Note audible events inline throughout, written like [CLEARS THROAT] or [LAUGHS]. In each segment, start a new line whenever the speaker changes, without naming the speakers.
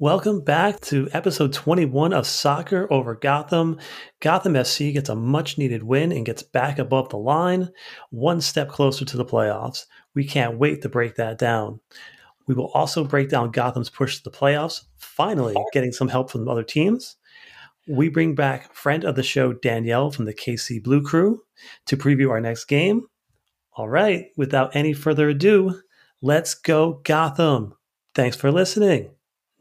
Welcome back to episode 21 of Soccer Over Gotham. Gotham FC gets a much needed win and gets back above the line, one step closer to the playoffs. We can't wait to break that down. We will also break down Gotham's push to the playoffs, finally getting some help from other teams. We bring back friend of the show Danielle from the KC Blue Crew to preview our next game. All right, without any further ado, let's go Gotham. Thanks for listening.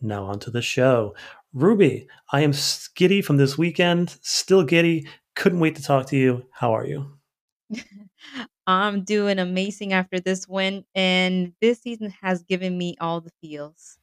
Now on to the show. Ruby, I am giddy from this weekend, still giddy. Couldn't wait to talk to you. How are you? [LAUGHS]
I'm doing amazing after this win, and this season has given me all the feels.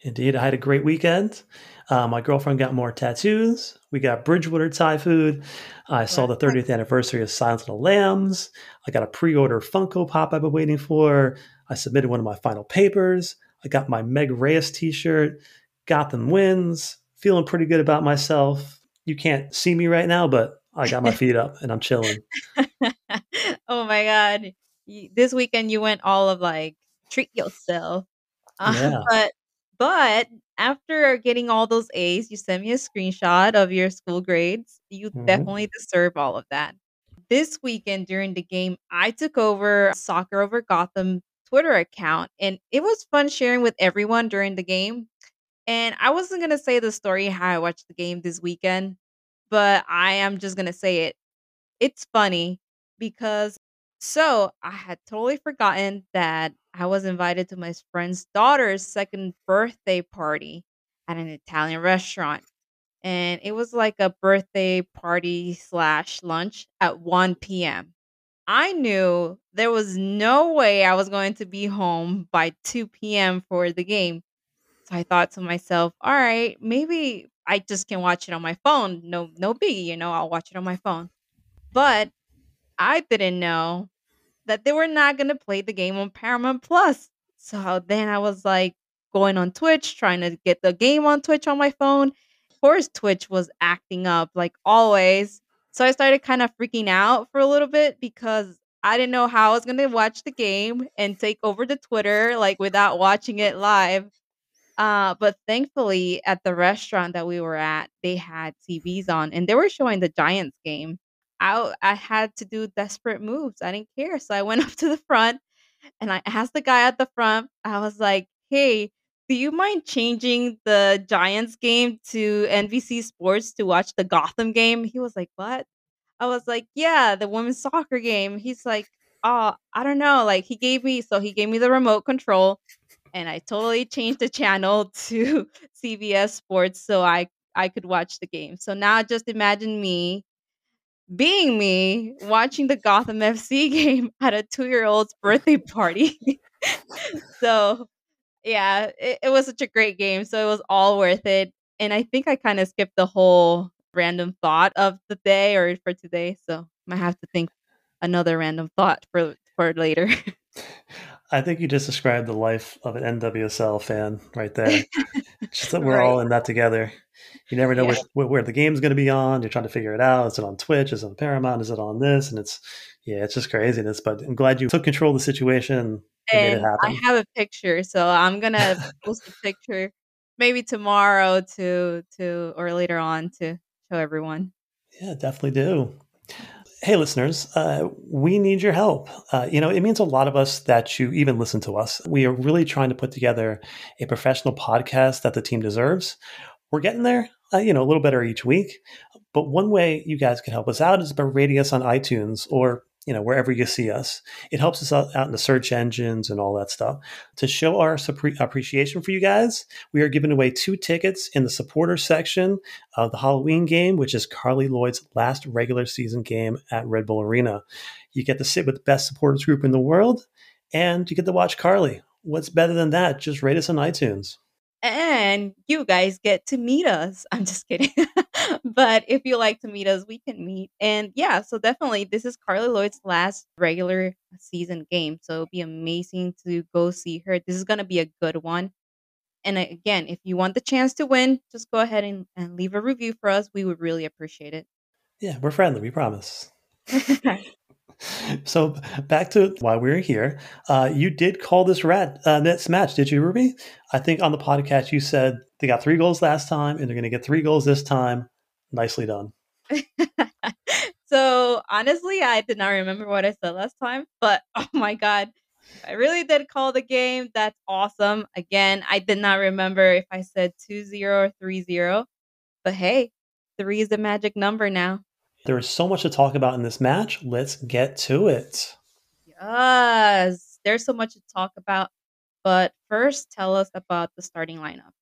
Indeed, I had a great weekend. Uh, my girlfriend got more tattoos. We got Bridgewater Thai food. I saw the 30th anniversary of Silence of the Lambs. I got a pre-order Funko Pop I've been waiting for. I submitted one of my final papers. I got my Meg Reyes t-shirt. Gotham wins. Feeling pretty good about myself. You can't see me right now, but I got my [LAUGHS] feet up and I'm chilling. [LAUGHS]
oh my god! This weekend you went all of like treat yourself. [LAUGHS] Uh, yeah. But but after getting all those A's, you sent me a screenshot of your school grades. You mm-hmm. definitely deserve all of that. This weekend during the game, I took over Soccer Over Gotham Twitter account, and it was fun sharing with everyone during the game. And I wasn't gonna say the story how I watched the game this weekend, but I am just gonna say it. It's funny because so I had totally forgotten that I was invited to my friend's daughter's second birthday party at an Italian restaurant. And it was like a birthday party slash lunch at 1 p.m. I knew there was no way I was going to be home by 2 p.m. for the game. So I thought to myself, all right, maybe I just can watch it on my phone. No, no biggie, you know, I'll watch it on my phone. But I didn't know that they were not going to play the game on Paramount Plus. So then I was like going on Twitch, trying to get the game on Twitch on my phone. Of course, Twitch was acting up like always. So I started kind of freaking out for a little bit because I didn't know how I was going to watch the game and take over the Twitter like without watching it live. Uh, but thankfully, at the restaurant that we were at, they had TVs on and they were showing the Giants game. I I had to do desperate moves. I didn't care, so I went [LAUGHS] up to the front and I asked the guy at the front. I was like, "Hey, do you mind changing the Giants game to NBC Sports to watch the Gotham game? He was like, What? I was like, Yeah, the women's soccer game. He's like, Oh, I don't know. Like, he gave me, so he gave me the remote control and I totally changed the channel [LAUGHS] to CBS Sports so I, I could watch the game. So now just imagine me being me watching the Gotham FC [LAUGHS] game at a two year old's birthday party. [LAUGHS] so yeah, it, it was such a great game. So it was all worth it. And I think I kind of skipped the whole random thought of the day or for today. So I might have to think another random thought for for later. [LAUGHS]
I think you just described the life of an NWSL fan right there. [LAUGHS] just that we're right. all in that together. You never know yeah. where, where, the game's going to be on. You're trying to figure it out. Is it on Twitch? Is it on Paramount? Is it on this? And it's, yeah, it's just craziness. But I'm glad you took control of the situation
and I have a picture, so I'm gonna post a picture maybe tomorrow to to or later on to show everyone.
Yeah, definitely do. Hey, listeners, uh, we need your help. Uh, you know, it means a lot of us that you even listen to us. We are really trying to put together a professional podcast that the team deserves. We're getting there, uh, you know, a little better each week. But one way you guys can help us out is by rating us on iTunes or you know, wherever you see us. It helps us out, out in the search engines and all that stuff. To show our appreciation for you guys, we are giving away two tickets in the supporter section of the Halloween game, which is carly Lloyd's last regular season game at Red Bull Arena. You get to sit with the best supporters group in the world, and you get to watch carly What's better than that? Just rate us on iTunes
and you guys get to meet us. I'm just kidding. [LAUGHS] but if you like to meet us, we can meet. And yeah, so definitely this is Carly Lloyd's last regular season game. So it'll be amazing to go see her. This is going to be a good one. And again, if you want the chance to win, just go ahead and, and leave a review for us. We would really appreciate it.
Yeah, we're friendly, we promise. [LAUGHS] [LAUGHS] so back to why we are here. Uh, you did call this rat uh, match, did you, Ruby? I think on the podcast you said they got three goals last time and they're going to get three goals this time. Nicely done. [LAUGHS]
so honestly, I did not remember what I said last time, but [LAUGHS] oh my god, I really did call the game. That's awesome. Again, I did not remember if I said 2-0 or 3-0, but hey, three is the magic number now.
There is so much to talk about in this match. Let's get to it.
Yes, there's so much to talk about. But first, tell us about the starting lineup.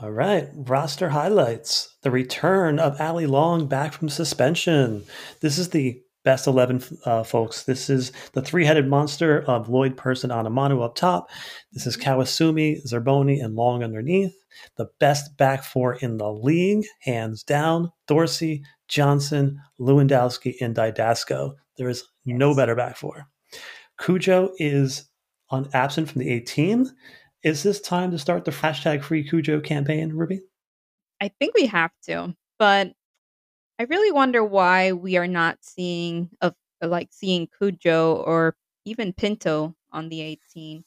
All right, roster highlights. The return of Allie Long back from suspension. This is the best 11, uh, folks. This is the three headed monster of Lloyd Purce Onumonu up top. This is Kawasumi, Zerboni, and Long underneath. The best back four in the league, hands down. Dorsey, Johnson, Lewandowski, and Dydasco. There is yes. no better back four. Cujo is on absent from the 18. Is this time to start the hashtag free Cujo campaign, Ruby?
I think we have to, but I really wonder why we are not seeing of like seeing Cujo or even Pinto on the 18.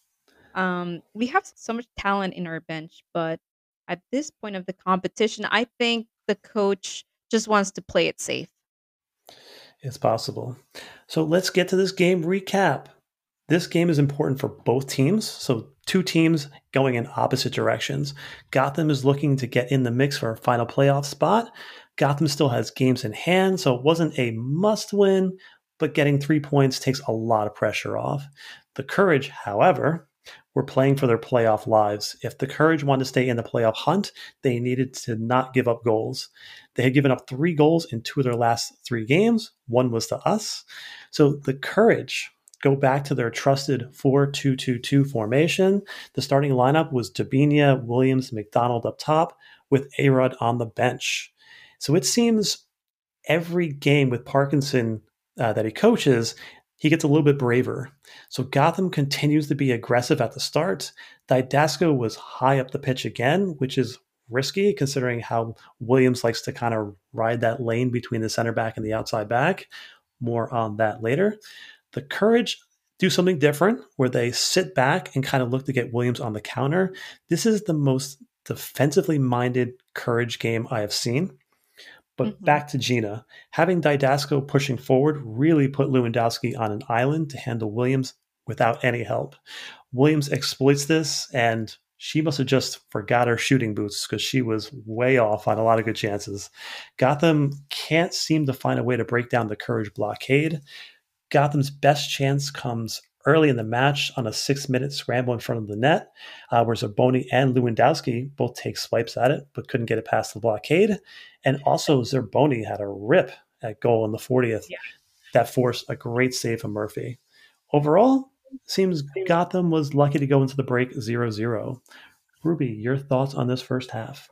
Um, we have so much talent in our bench, but at this point of the competition, I think the coach just wants to play it safe.
It's possible. So let's get to this game recap. This game is important for both teams. So, two teams going in opposite directions. Gotham is looking to get in the mix for a final playoff spot. Gotham still has games in hand, so it wasn't a must win, but getting three points takes a lot of pressure off. The Courage, however, were playing for their playoff lives. If the Courage wanted to stay in the playoff hunt, they needed to not give up goals. They had given up three goals in two of their last three games. One was to us. So the Courage go back to their trusted 4 2 2 2 formation. The starting lineup was Debinha, Williams, McDonald up top, with Arod on the bench. So it seems every game with Parkinson uh, that he coaches, he gets a little bit braver. So Gotham continues to be aggressive at the start. Dydasco was high up the pitch again, which is risky considering how Williams likes to kind of ride that lane between the center back and the outside back. More on that later. The Courage do something different where they sit back and kind of look to get Williams on the counter. This is the most defensively minded Courage game I have seen. But mm-hmm. back to Gina. Having Dydasco pushing forward really put Lewandowski on an island to handle Williams without any help. Williams exploits this, and she must have just forgot her shooting boots because she was way off on a lot of good chances. Gotham can't seem to find a way to break down the Courage blockade. Gotham's best chance comes early in the match on a six minute scramble in front of the net, uh, where Zerboni and Lewandowski both take swipes at it, but couldn't get it past the blockade. And also, Zerboni had a rip at goal in the 40th yeah. that forced a great save from Murphy. Overall, seems Gotham was lucky to go into the break 0 0. Ruby, your thoughts on this first half?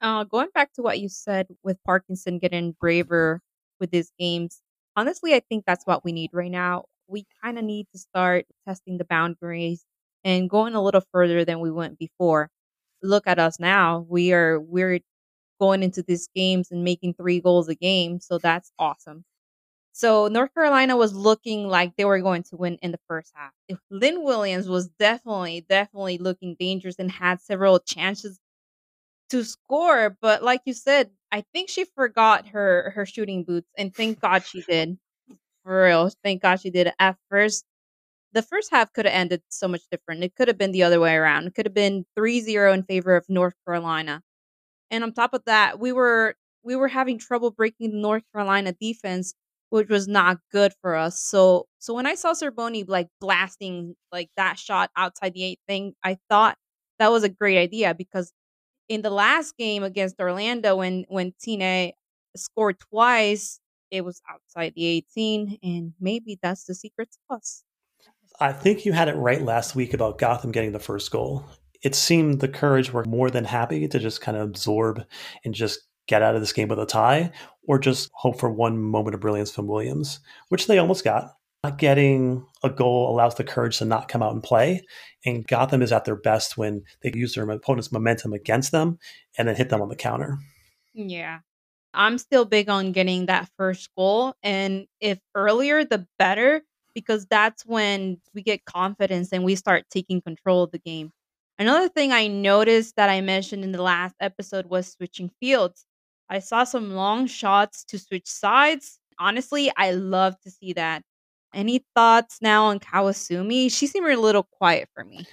Uh, going back to what you said with Parkinson getting braver with his games, honestly, I think that's what we need right now we kind of need to start testing the boundaries and going a little further than we went before. Look at us now. We are we're going into these games and making 3 goals a game, so that's awesome. So North Carolina was looking like they were going to win in the first half. If Lynn Williams was definitely, definitely looking dangerous and had several chances to score, but like you said, I think she forgot her her shooting boots, and thank God she did for real. Thank God she did it. At first, the first half could have ended so much different. It could have been the other way around. It could have been 3-0 in favor of North Carolina. And on top of that, we were we were having trouble breaking the North Carolina defense, which was not good for us. So so when I saw Zerboni like blasting like that shot outside the eight thing, I thought that was a great idea because in the last game against Orlando when when Tine scored twice, it was outside the 18, and maybe that's the secret sauce.
I think you had it right last week about Gotham getting the first goal. It seemed the Courage were more than happy to just kind of absorb and just get out of this game with a tie, or just hope for one moment of brilliance from Williams, which they almost got. Not getting a goal allows the Courage to not come out and play, and Gotham is at their best when they use their opponent's momentum against them and then hit them on the counter.
Yeah, I'm still big on getting that first goal. And if earlier, the better, because that's when we get confidence and we start taking control of the game. Another thing I noticed that I mentioned in the last episode was switching fields. I saw some long shots to switch sides. Honestly, I love to see that. Any thoughts now on Kawasumi? She seemed a little quiet for me.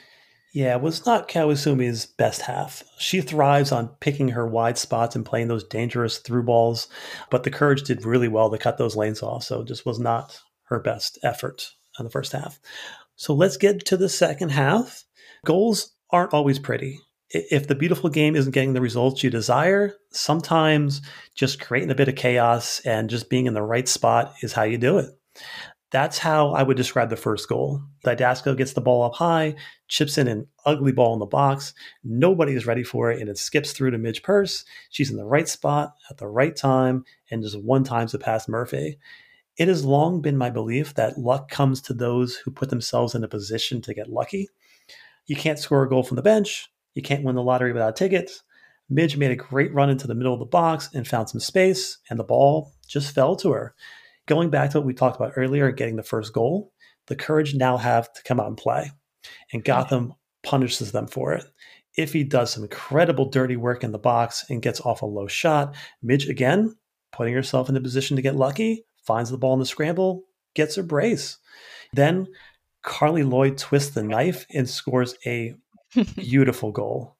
Yeah, was not Kawasumi's best half. She thrives on picking her wide spots and playing those dangerous through balls, but the Courage did really well to cut those lanes off, so just was not her best effort in the first half. So let's get to the second half. Goals aren't always pretty. If the beautiful game isn't getting the results you desire, sometimes just creating a bit of chaos and just being in the right spot is how you do it. That's how I would describe the first goal. Dydasco gets the ball up high, chips in an ugly ball in the box. Nobody is ready for it, and it skips through to Midge Purce. She's in the right spot at the right time, and just one time to pass Murphy. It has long been my belief that luck comes to those who put themselves in a position to get lucky. You can't score a goal from the bench. You can't win the lottery without tickets. Midge made a great run into the middle of the box and found some space, and the ball just fell to her. Going back to what we talked about earlier, getting the first goal, the Courage now have to come out and play, and Gotham punishes them for it. If he does some incredible dirty work in the box and gets off a low shot, Midge again, putting herself in a position to get lucky, finds the ball in the scramble, gets a brace. Then Carly Lloyd twists the knife and scores a [LAUGHS] beautiful goal.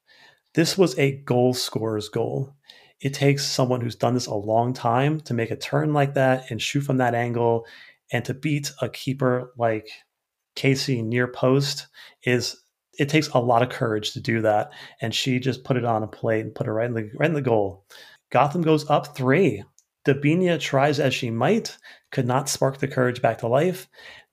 This was a goal scorer's goal it takes someone who's done this a long time to make a turn like that and shoot from that angle and to beat a keeper like Casey near post is it takes a lot of courage to do that and she just put it on a plate and put it right in the right in the goal. Gotham goes up 3. Debinha tries as she might, could not spark the courage back to life.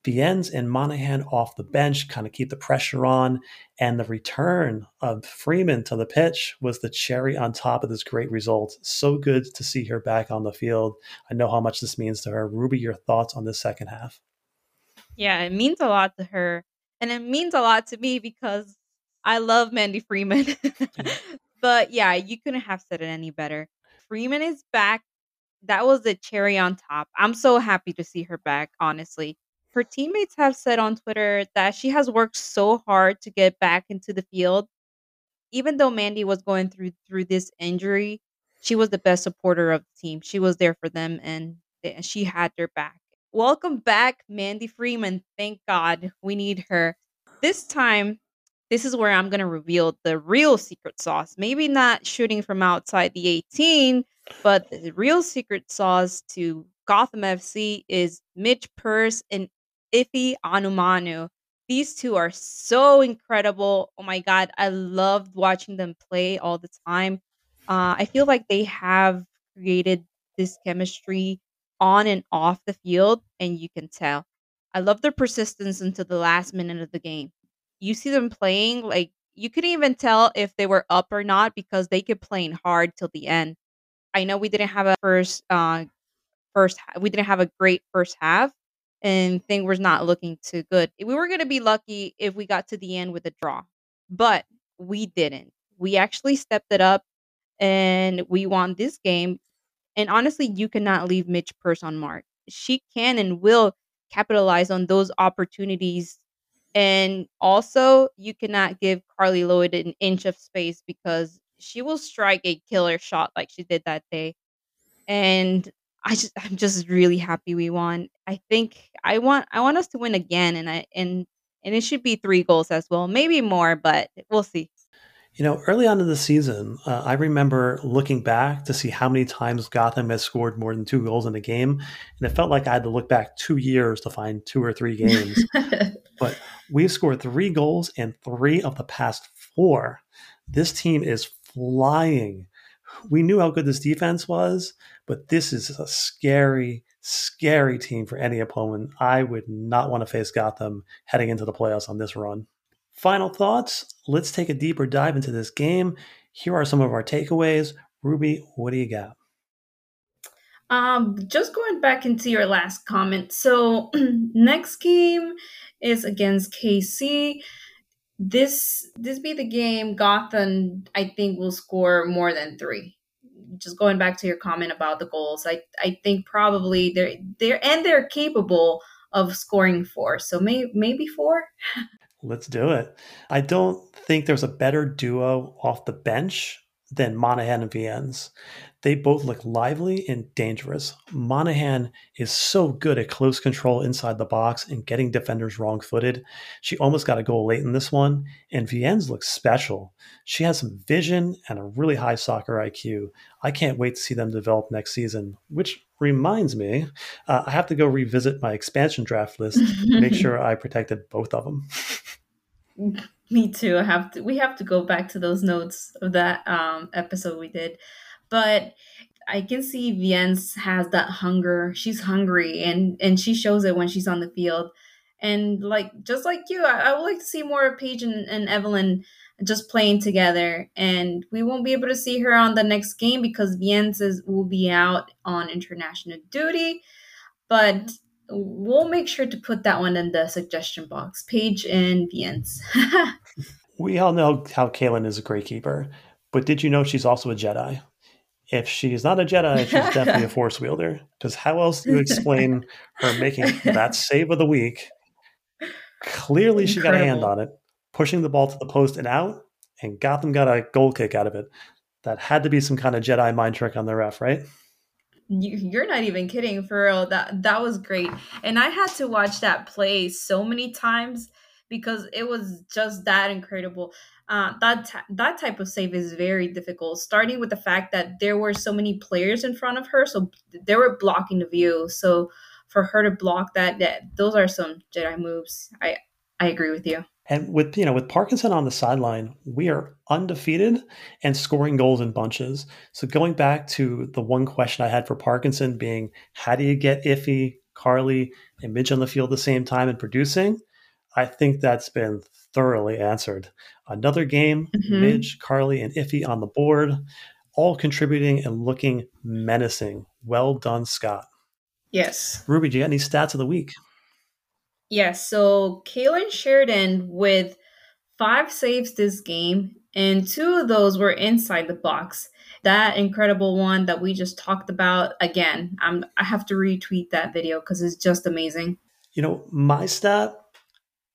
Viens and Monahan off the bench kind of keep the pressure on. And the return of Freeman to the pitch was the cherry on top of this great result. So good to see her back on the field. I know how much this means to her. Ruby, your thoughts on this second half?
Yeah, it means a lot to her. And it means a lot to me because I love Mandy Freeman. Mm-hmm. [LAUGHS] but yeah, you couldn't have said it any better. Freeman is back. That was the cherry on top. I'm so happy to see her back, honestly her teammates have said on Twitter that she has worked so hard to get back into the field. Even though Mandy was going through through this injury, she was the best supporter of the team. She was there for them and they, she had their back. Welcome back, Mandy Freeman. Thank God we need her. This time, this is where I'm going to reveal the real secret sauce. Maybe not shooting from outside the 18, but the real secret sauce to Gotham FC is Midge Purce and Ife Onumonu. These two are so incredible. Oh my god, I loved watching them play all the time. Uh, I feel like they have created this chemistry on and off the field, and you can tell. I love their persistence until the last minute of the game. You see them playing like you couldn't even tell if they were up or not because they kept playing hard till the end. I know we didn't have a first uh first we didn't have a great first half, and things was not looking too good. We were going to be lucky if we got to the end with a draw, but we didn't. We actually stepped it up and we won this game. And honestly, you cannot leave Midge Purce on mark. She can and will capitalize on those opportunities. And also, you cannot give Carly Lloyd an inch of space because she will strike a killer shot like she did that day. And I just I'm just really happy we won. I think I want I want us to win again and I and and it should be 3 goals as well, maybe more, but we'll see.
You know, early on in the season, uh, I remember looking back to see how many times Gotham has scored more than two goals in a game, and it felt like I had to look back two years to find two or three games. [LAUGHS] but we've scored three goals in three of the past four. This team is flying. We knew how good this defense was, but this is a scary, scary team for any opponent. I would not want to face Gotham heading into the playoffs on this run. Final thoughts. Let's take a deeper dive into this game. Here are some of our takeaways. Ruby, what do you got?
Um, just going back into your last comment. So [CLEARS THROAT] next game is against KC. This this be the game Gotham I think will score more than three
just going back to your comment about the goals, I I think probably they're they're and they're capable of scoring four. So maybe maybe four. [LAUGHS]
Let's do it. I don't think there's a better duo off the bench than Monahan and Viens. They both look lively and dangerous. Monahan is so good at close control inside the box and getting defenders wrong footed. She almost got a goal late in this one. And Viens looks special. She has some vision and a really high soccer IQ. I can't wait to see them develop next season, which reminds me, uh, I have to go revisit my expansion draft list, make [LAUGHS] sure I protected both of them. [LAUGHS]
Me too. I have to. We have to go back to those notes of that um, episode we did, but I can see Viens has that hunger. She's hungry, and and she shows it when she's on the field. And like just like you, I, I would like to see more of Paige and, and Evelyn just playing together. And we won't be able to see her on the next game because Viens is, will be out on international duty. But we'll make sure to put that one in the suggestion box. Paige and Viens. [LAUGHS]
we all know how Kailen is a great keeper, but did you know she's also a Jedi? If she's not a Jedi, she's definitely a [LAUGHS] Force wielder. Because how else do you explain her making that save of the week? Clearly, Incredible. she got a hand on it, pushing the ball to the post and out, and Gotham got a goal kick out of it. That had to be some kind of Jedi mind trick on the ref, right?
You're not even kidding for real that that was great. And i had to watch that play so many times because it was just that incredible. Uh, that that type of save is very difficult starting with the fact that there were so many players in front of her so they were blocking the view. So for her to block that that those are some jedi moves. I i agree with you
and with you know with Parkinson on the sideline, we are undefeated and scoring goals in bunches. So going back to the one question I had for Parkinson being, how do you get Ify, Carly, and Midge on the field at the same time and producing? I think that's been thoroughly answered. Another game, mm-hmm. Midge, Carly, and Ify on the board, all contributing and looking menacing. Well done, Scott.
Yes.
Ruby, do you got any stats of the week?
Yes, so Kailen Sheridan with five saves this game, and two of those were inside the box. That incredible one that we just talked about, again, I'm, I have to retweet that video because it's just amazing.
You know, my stat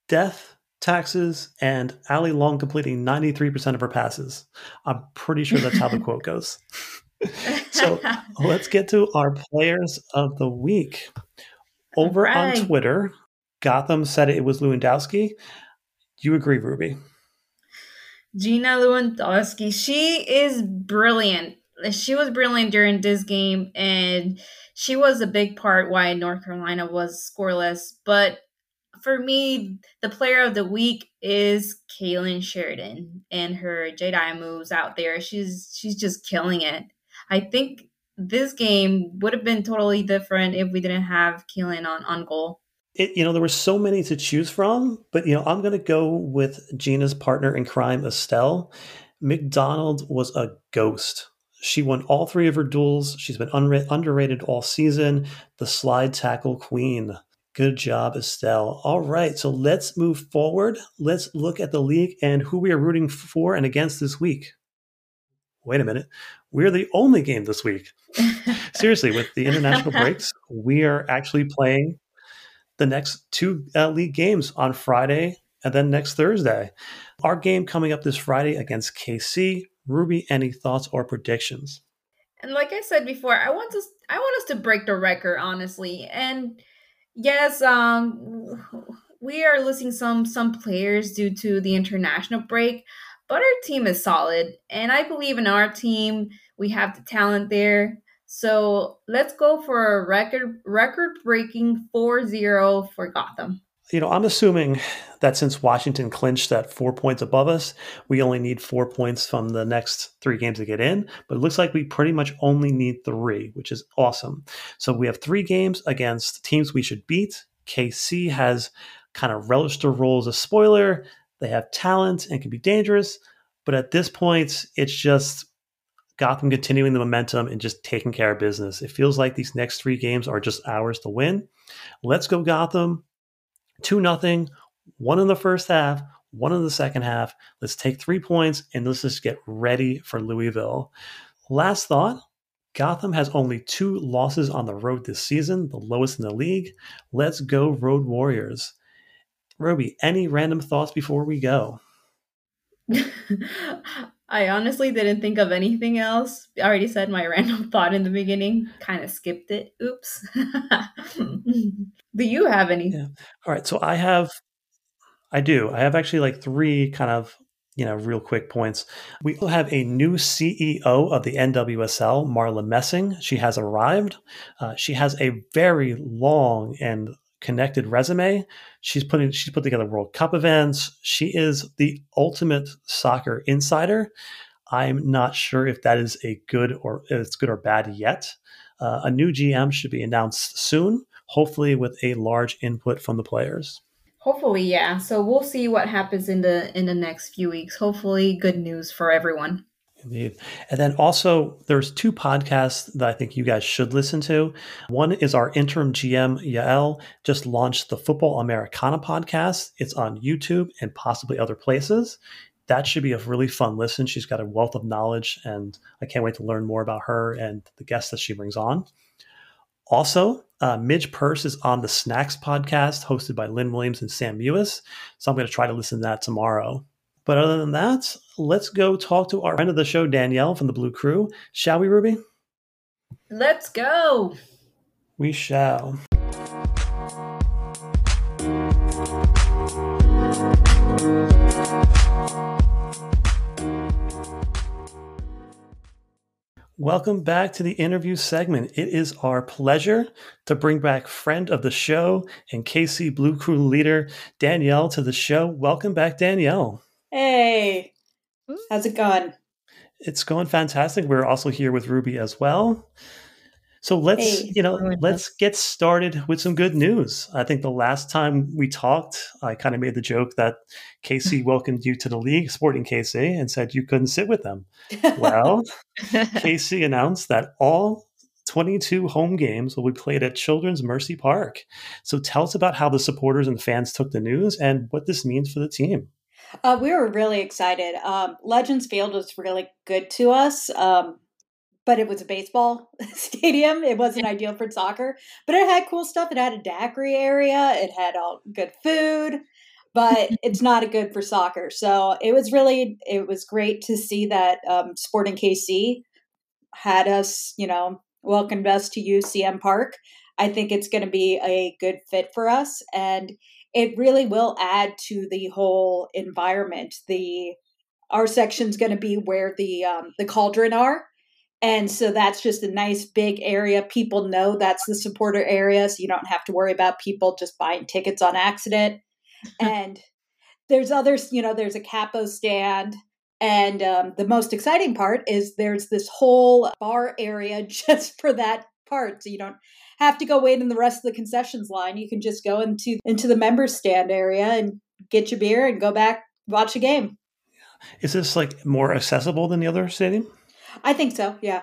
death, taxes, and Allie Long completing 93% of her passes. I'm pretty sure that's how the quote [LAUGHS] goes. so let's get to our players of the week. Over right. on Twitter, Gotham said it was Lewandowski. Do you agree, Ruby?
Gina Lewandowski, she is brilliant. She was brilliant during this game, and she was a big part why North Carolina was scoreless. But for me, the player of the week is Kailen Sheridan and her Jedi moves out there. She's she's just killing it. I think this game would have been totally different if we didn't have Kailen on, on goal
it, you know, there were so many to choose from, but you know, I'm going to go with Gina's partner in crime, Estelle. McDonald was a ghost. She won all three of her duels. She's been unra- underrated all season. The slide tackle queen. Good job, Estelle. All right, so let's move forward. Let's look at the league and who we are rooting for and against this week. Wait a minute. We're the only game this week. [LAUGHS] Seriously, with the international [LAUGHS] breaks, we are actually playing the next two uh, league games on Friday and then next Thursday. Our game coming up this Friday against KC. Ruby, any thoughts or predictions?
And like I said before, I want us I want us to break the record, honestly. And yes, um we are losing some some players due to the international break, but our team is solid. And I believe in our team. We have the talent there. So let's go for a record record breaking 4-0 for Gotham.
You know, I'm assuming that since Washington clinched that four points above us, we only need four points from the next three games to get in. But it looks like we pretty much only need three, which is awesome. So we have three games against teams we should beat. KC has kind of relished their role as a spoiler. They have talent and can be dangerous. But at this point, it's just Gotham continuing the momentum and just taking care of business. It feels like these next three games are just ours to win. Let's go, Gotham. 2 nothing, one in the first half, one in the second half. Let's take three points and let's just get ready for Louisville. Last thought Gotham has only two losses on the road this season, the lowest in the league. Let's go, Road Warriors. Ruby, any random thoughts before we go? [LAUGHS]
I honestly didn't think of anything else. I already said my [LAUGHS] random thought in the beginning. Kind of skipped it. Oops. [LAUGHS] do you have any?
Yeah. All right. So I have, I do. I have actually like three kind of you know, real quick points. We have a new CEO of the NWSL, Marla Messing. She has arrived. Uh, she has a very long and connected resume. She's putting she's put together World Cup events. She is the ultimate soccer insider. I'm not sure if that is a good or it's good or bad yet. Uh, a new GM should be announced soon, hopefully with a large input from the players.
Hopefully, yeah. So we'll see what happens in the in the next few weeks. Hopefully, good news for everyone.
Indeed. And then also, there's two podcasts that I think you guys should listen to. One is our interim GM, Yael, just launched the Football Americana podcast. It's on YouTube and possibly other places. That should be a really fun listen. She's got a wealth of knowledge, and I can't wait to learn more about her and the guests that she brings on. Also, uh, Midge Purce is on the Snacks podcast, hosted by Lynn Williams and Sam Mewis. So I'm going to try to listen to that tomorrow. But other than that, let's go talk to our friend of the show, Danielle from the Blue Crew. Shall we, Ruby?
Let's go.
We shall. Welcome back to the interview segment. It is our pleasure to bring back friend of the show and KC Blue Crew leader, Danielle, to the show. Welcome back, Danielle.
Hey, how's it going?
It's going fantastic. We're also here with Ruby as well. So let's, hey, you know, let's get started with some good news. I think the last time we talked, I kind of made the joke that KC [LAUGHS] welcomed you to the league, Sporting KC, and said you couldn't sit with them. Well, [LAUGHS] KC announced that all 22 home games will be played at Children's Mercy Park. So tell us about how the supporters and fans took the news and what this means for the team.
Uh, we were really excited. Um, Legends Field was really good to us. Um, but it was a baseball [LAUGHS] stadium. It wasn't ideal for soccer, but it had cool stuff. It had a daiquiri area. It had all good food, but [LAUGHS] it's not a good for soccer. So it was really, it was great to see that um, Sporting KC had us, you know, welcomed us to UCM Park. I think it's going to be a good fit for us, and it really will add to the whole environment. The our section's going to be where the um, the cauldron are and so that's just a nice big area. People know that's the supporter area, so you don't have to worry about people just buying tickets on accident. [LAUGHS] and there's others, you know, there's a capo stand. And um, the most exciting part is there's this whole bar area [LAUGHS] just for that part. So you don't have to go wait in the rest of the concessions line. You can just go into into the member stand area and get your beer and go back watch a game.
Is this like more accessible than the other stadium?
I think so. Yeah.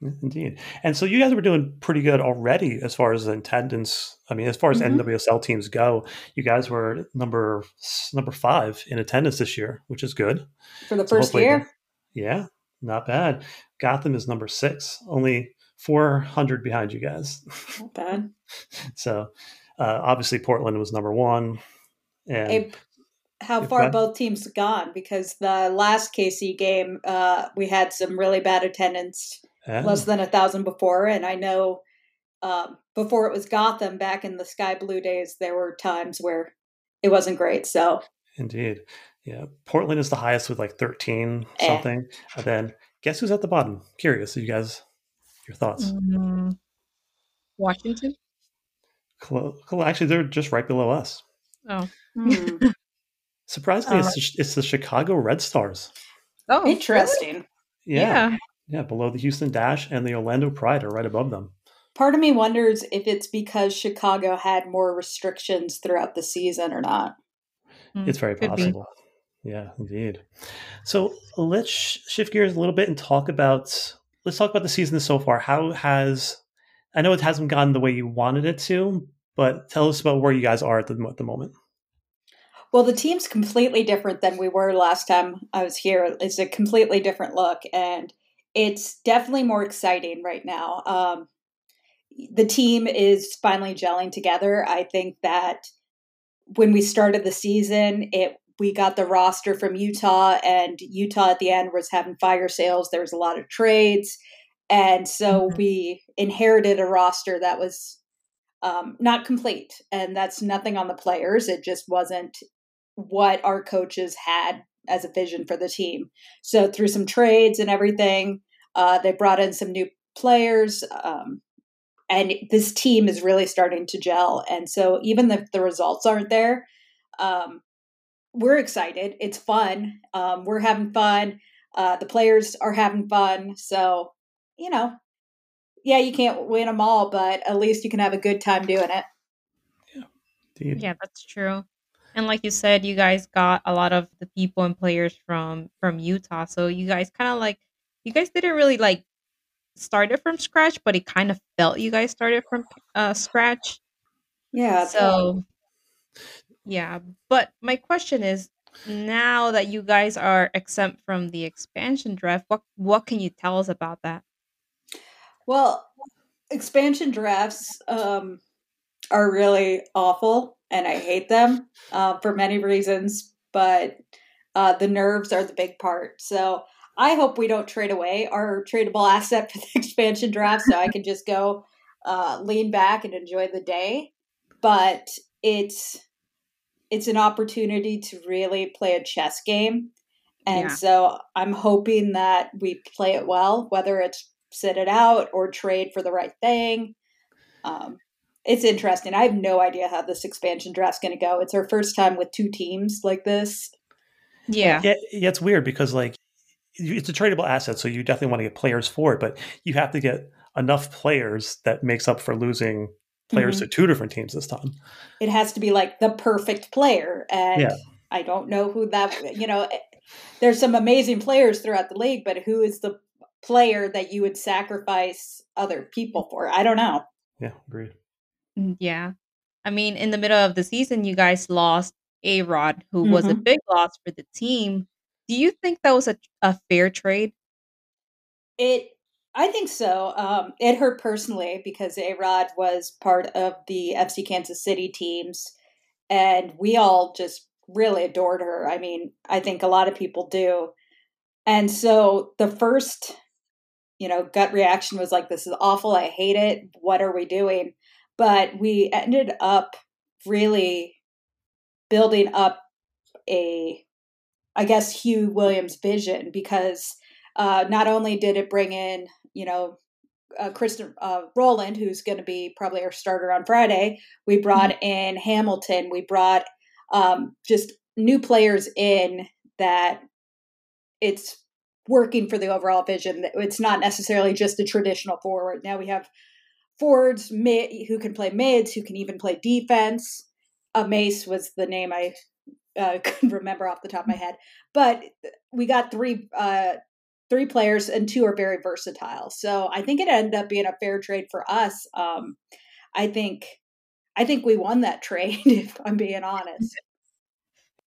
Indeed. And so you guys were doing pretty good already as far as attendance. I mean, as far as mm-hmm. NWSL teams go, you guys were number number five in attendance this year, which is good
for the so first year.
Yeah, not bad. Gotham is number six, only four hundred behind you guys.
Not bad. [LAUGHS]
so uh, obviously Portland was number one, and
how far that, both teams gone because the last KC game uh, we had some really bad attendance, yeah. less than a thousand before, and I know um, before it was Gotham back in the Sky Blue days, there were times where it wasn't great. So
indeed, yeah, Portland is the highest with like thirteen eh. something, and then guess who's at the bottom? Curious, you guys, your thoughts?
Mm-hmm. Washington.
Actually, they're just right below us.
Oh. Hmm. [LAUGHS]
Surprisingly, uh, it's, the, it's the Chicago Red Stars.
Oh, interesting. Really?
Yeah. yeah. Yeah, below the Houston Dash and the Orlando Pride are right above them.
Part of me wonders if it's because Chicago had more restrictions throughout the season or not.
Hmm, it's very possible. Be. Yeah, indeed. So let's shift gears a little bit and talk about let's talk about the season so far. How has I know it hasn't gone the way you wanted it to, but tell us about where you guys are at the, at the moment.
Well, the team's completely different than we were last time I was here. It's a completely different look, and it's definitely more exciting right now. Um, the team is finally gelling together. I think that when we started the season, it we got the roster from Utah, and Utah at the end was having fire sales. There was a lot of trades, and so mm-hmm. we inherited a roster that was um, not complete, and that's nothing on the players. It just wasn't what our coaches had as a vision for the team. So through some trades and everything, uh, they brought in some new players. Um, and this team is really starting to gel. And so even if the results aren't there, um, we're excited. It's fun. Um, we're having fun. Uh, the players are having fun. So, you know, yeah, you can't win them all, but at least you can have a good time doing it.
Yeah, yeah, that's true. And like you said, you guys got a lot of the people and players from from Utah. So you guys kind of like you guys didn't really like started from scratch, but it kind of felt you guys started from uh scratch.
Yeah.
So yeah, but my question is now that you guys are exempt from the expansion draft, what what can you tell us about that?
Well, expansion drafts um, are really awful, and I hate them uh, for many reasons. But uh, the nerves are the big part. So I hope we don't trade away our tradable [LAUGHS] asset for the expansion draft, so I can just go uh, lean back and enjoy the day. But it's it's an opportunity to really play a chess game. And yeah. so I'm hoping that we play it well, whether it's sit it out or trade for the right thing. Um, it's interesting. I have no idea how this expansion draft's going to go. It's our first time with two teams like this.
Yeah.
yeah. Yeah, it's weird because like it's a tradable asset, so you definitely want to get players for it, but you have to get enough players that makes up for losing players mm-hmm. to two different teams this time.
It has to be like the perfect player. And yeah. I don't know who that, you know, eh, there's some amazing players throughout the league, but who is the player that you would sacrifice other people for? I don't know.
Yeah, agreed.
Mm, yeah. I mean, in the middle of the season, you guys lost A Rod, who mm-hmm. was a mm-hmm. big loss for the team. Do you think that was a, a fair trade?
It I think so. Um, it hurt personally because A Rod was part of the FC Kansas City teams, and we all just really adored her. I mean, I think a lot of people do. And so the first, you know, gut reaction was like, this is awful. I hate it. What are we doing? But we ended up really building up a, I guess, Huw Williams vision because uh, not only did it bring in you know, uh, Kristen uh, Rowland, who's going to be probably our starter on Friday. We brought mm-hmm. in Hamilton. We brought um, just new players in that it's working for the overall vision. It's not necessarily just a traditional forward. Now we have forwards mid, who can play mids, who can even play defense. A Mace was the name I uh, [LAUGHS] couldn't remember off the top of my head, but we got three uh, three players and two are very versatile. So I think it ended up being a fair trade for us. Um, I think I think we won that [LAUGHS] trade if I'm being honest. [LAUGHS]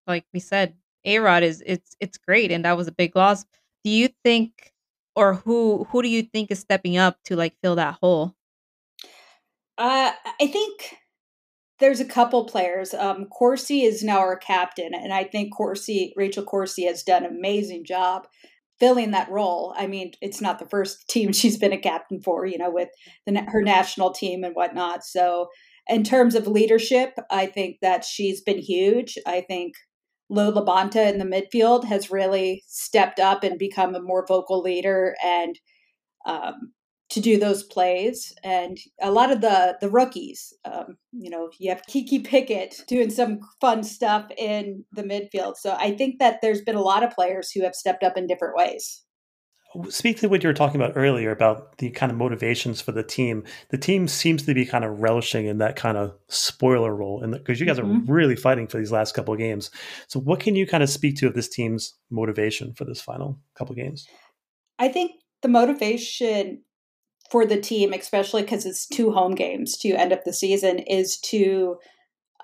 Like we said, A Rod is it's it's great and that was a big loss. Do you think or who who do you think is stepping up to like fill that hole?
Uh, I think there's a couple players. Um, Corsie is now our captain, and I think Corsie, Rachel Corsie, has done an amazing job filling that role. I mean, it's not the first team [LAUGHS] she's been a captain for, you know, with the, her national team and whatnot. So, in terms of leadership, I think that she's been huge. I think Lo Labonta in the midfield has really stepped up and become a more vocal leader and um, to do those plays. And a lot of the the rookies, um, you know, you have Kiki Pickett doing some fun stuff in the midfield. So I think that there's been a lot of players who have stepped up in different ways.
Speak to what you were talking about earlier about the kind of motivations for the team. The team seems to be kind of relishing in that kind of spoiler role, and because you guys mm-hmm. are really fighting for these last couple of games. So, what can you kind of speak to of this team's motivation for this final couple of games?
I think the motivation for the team, especially because it's two home games to end up the season, is to.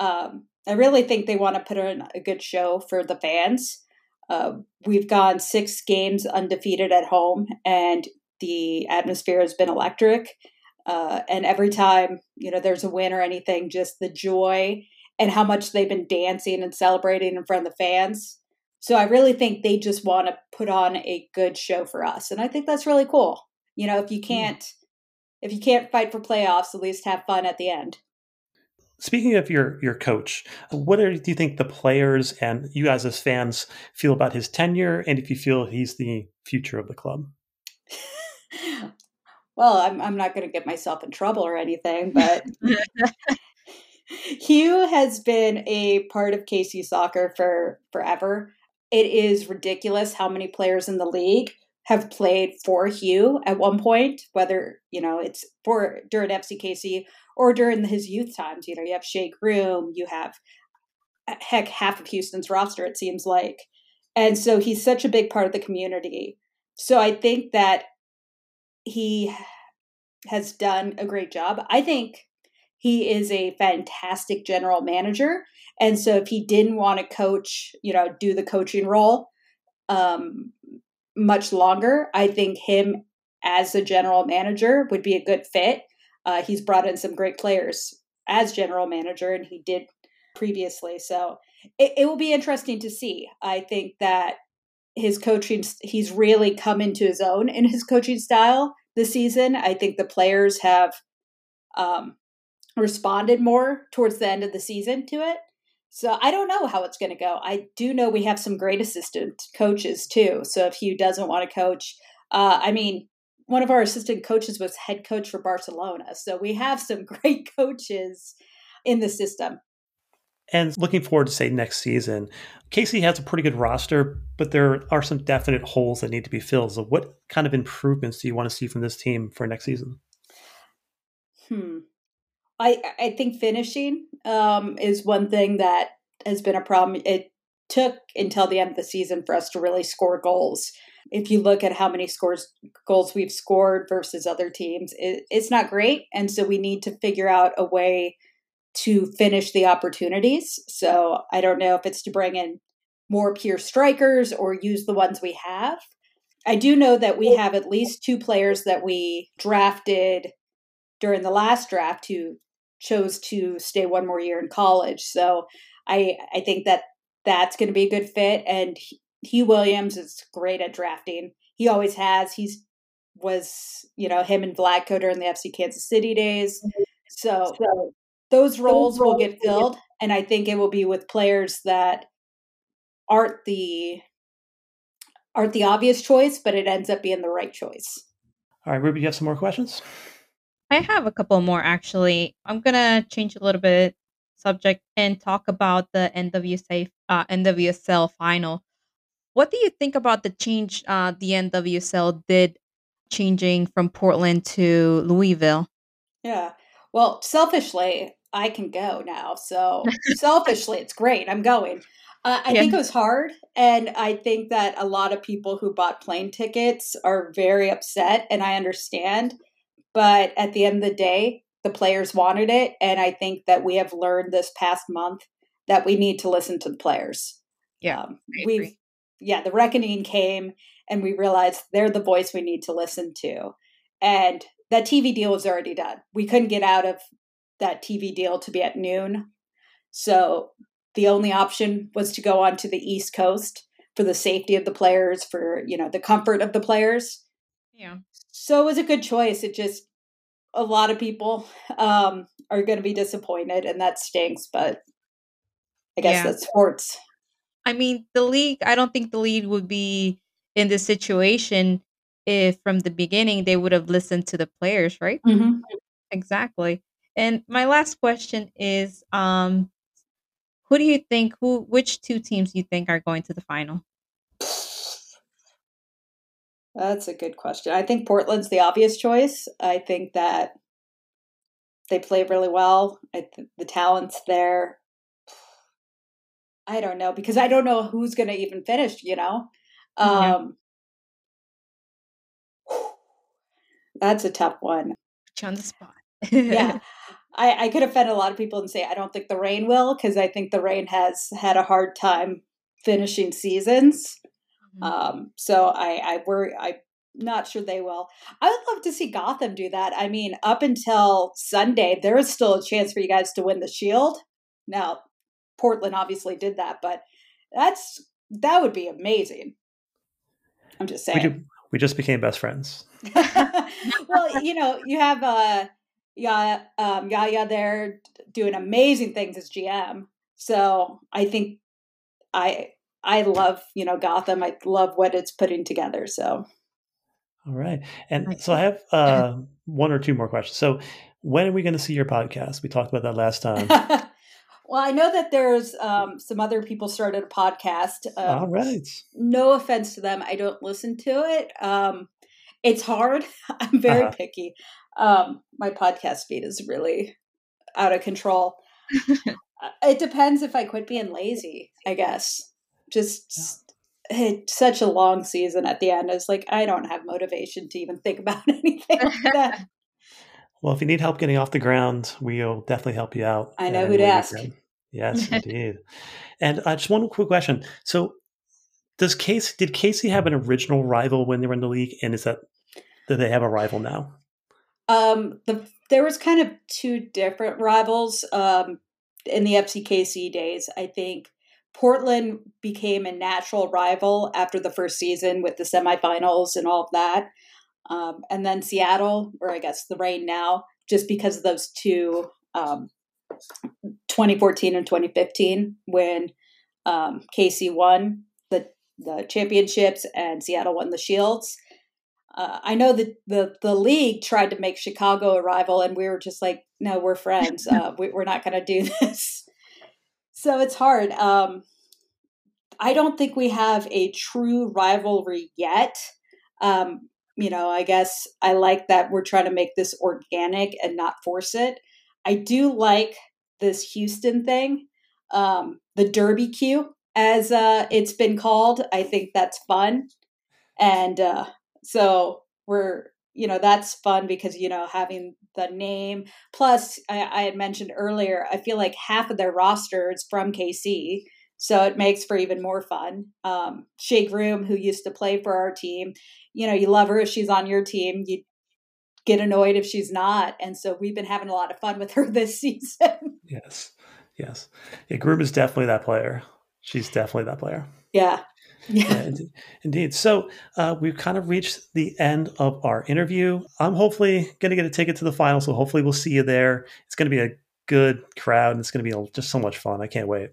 Um, I really think they want to put on a good show for the fans. Uh, we've gone six games undefeated at home, and the atmosphere has been electric. Uh, and every time you know there's a win or anything, just the joy and how much they've been dancing and celebrating in front of the fans. So I really think they just want to put on a good show for us, and I think that's really cool. You know, if you can't mm. if you can't fight for playoffs, at least have fun at the end.
Speaking of your your coach, what are, do you think the players and you guys as fans feel about his tenure, and if you feel he's the future of the club? [LAUGHS]
well, I'm I'm not going to get myself in trouble or anything, but [LAUGHS] Huw has been a part of KC soccer for forever. It is ridiculous how many players in the league have played for Huw at one point, whether, you know, it's for during FCKC or during his youth times. You know, you have Shea Groom, you have heck half of Houston's roster, it seems like. And so he's such a big part of the community. So I think that he has done a great job. I think he is a fantastic general manager. And so if he didn't want to coach, you know, do the coaching role um, much longer, I think him as a general manager would be a good fit. Uh, he's brought in some great players as general manager, and he did previously. So it, it will be interesting to see. I think that his coaching, he's really come into his own in his coaching style this season. I think the players have um, responded more towards the end of the season to it. So I don't know how it's going to go. I do know we have some great assistant coaches too. So if Huw doesn't want to coach, uh, I mean, one of our assistant coaches was head coach for Barcelona. So we have some [LAUGHS] great coaches in the system.
And looking forward to say next season, KC has a pretty good roster, but there are some definite holes that need to be filled. So, what kind of improvements do you want to see from this team for next season?
Hmm. I I think finishing um, is one thing that has been a problem. It took until the end of the season for us to really score goals. If you look at how many scores goals we've scored versus other teams, it, it's not great, and so we need to figure out a way to finish the opportunities. So I don't know if it's to bring in more pure strikers or use the ones we have. I do know that we have at least two players that we drafted during the last draft who chose to stay one more year in college. So I I think that that's going to be a good fit. And Huw Williams is great at drafting. He always has. He's was you know him and Vlatko during the FC Kansas City days. Mm-hmm. So, so those roles will get filled, and I think it will be with players that aren't the aren't the obvious choice, but it ends up being the right choice.
All right, Ruby, you have some more questions?
I have a couple more actually. I'm gonna change a little bit subject and talk about the NWSA uh, NWSL final. What do you think about the change uh, the NWSL did changing from Portland to Louisville?
Yeah. Well, selfishly, I can go now. So [LAUGHS] selfishly, it's great. I'm going. Uh, I yeah. think it was hard. And I think that a lot of people who bought plane tickets are very upset, and I understand. But at the end of the day, the players wanted it. And I think that we have learned this past month that we need to listen to the players.
Yeah. Um,
we've, yeah, the reckoning came and we realized they're the voice we need to listen to. And that TV deal was already done. We couldn't get out of that TV deal to be at noon. So the only option was to go on to the East Coast for the safety of the players, for, you know, the comfort of the players.
Yeah.
So it was a good choice. It just a lot of people um, are going to be disappointed, and that stinks. But I guess yeah. that's sports.
I mean, the league. I don't think the league would be in this situation if from the beginning they would have listened to the players, right?
Mm-hmm.
Exactly. And my last question is, um, who do you think? Who? Which two teams do you think are going to the final?
That's a good question. I think Portland's the obvious choice. I think that they play really well. I th- the talent's there. I don't know because I don't know who's going to even finish. You know, um, that's a tough one.
Put you on the spot.
yeah, [LAUGHS] I, I could offend a lot of people and say I don't think the Reign will because I think the Reign has had a hard time finishing seasons.
Mhm.
Um, so I, I worry. I'm not sure they will. I would love to see Gotham do that. I mean, up until Sunday, there is still a chance for you guys to win the Shield. Now, Portland obviously did that, but that's that would be amazing. I'm just
We,
saying.
do, we just became best friends. [LAUGHS]
well, you know, you have uh yeah, um Yaya there doing amazing things as GM. So I think I I love, you know, Gotham. I love what it's putting together. So
All right. And so I have uh, one or two more questions. So when are we going to see your podcast? We talked about that last time. [LAUGHS]
well, I know that there's um some other people started a podcast. Um,
All right.
no offense to them i don't listen to it um it's hard [LAUGHS] i'm very
Uh-huh.
picky um my podcast feed is really out of control [LAUGHS] Uh, it depends if i quit being lazy i guess just it's such a long season at the end it's like i don't have motivation to even think [LAUGHS] about anything like [LAUGHS] that
Well, if you need help getting off the ground, we'll definitely help you out.
I know who to ask. [LAUGHS]
Yes, indeed. And uh, just one quick question. So, does KC did KC have an original rival when they were in the league, and is that do they have a rival now?
Um, the there was kind of two different rivals um, in the FCKC days. I think Portland became a natural rival after the first season with the semifinals and all of that, um, and then Seattle, or I guess the Reign now, just because of those two, um, 2014 and 2015 when um, KC won the the championships and Seattle won the Shields uh, I know that the the league tried to make Chicago a rival, and we were just like, no, we're friends. [LAUGHS] Uh, we, we're not going to do [LAUGHS] this. So it's hard. Um, I don't think we have a true rivalry yet. Um, you know, I guess I like that we're trying to make this organic and not force it. I do like this Houston thing, um, the Derby Q, as uh, it's been called. I think that's fun, and uh, so we're you know that's fun because you know having the name plus I, I had mentioned earlier i feel like half of their roster is from kc so it makes for even more fun um shea groom who used to play for our team you know you love her if she's on your team you get annoyed if she's not and so we've been having a lot of fun with her [LAUGHS] this season
Yes, yes. Yeah, Groom is definitely that player. She's definitely that player.
yeah
Yeah, indeed. So uh, we've kind of reached the end of our interview. I'm hopefully going to get a ticket to the final, so hopefully we'll see you there. It's going to be a good crowd, and it's going to be just so much fun. I can't wait.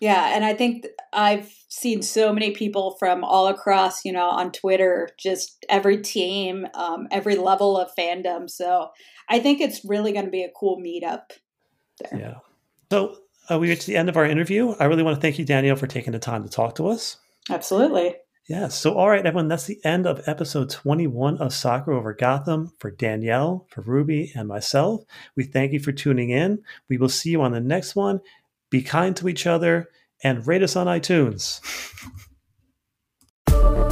Yeah, and I think I've seen so many people from all across, you know, on Twitter, just every team, um, every level of fandom. So I think it's really going to be a cool meetup. There.
Yeah. So uh, we reached the end of our interview. I really want to thank you, Danielle, for taking the time to talk to us.
Absolutely.
Yes. So, all right, everyone, that's the end of episode 21 of Soccer Over Gotham. For Danielle, for Ruby, and myself, we thank you for tuning in. We will see you on the next one. Be kind to each other and rate us on iTunes. [LAUGHS]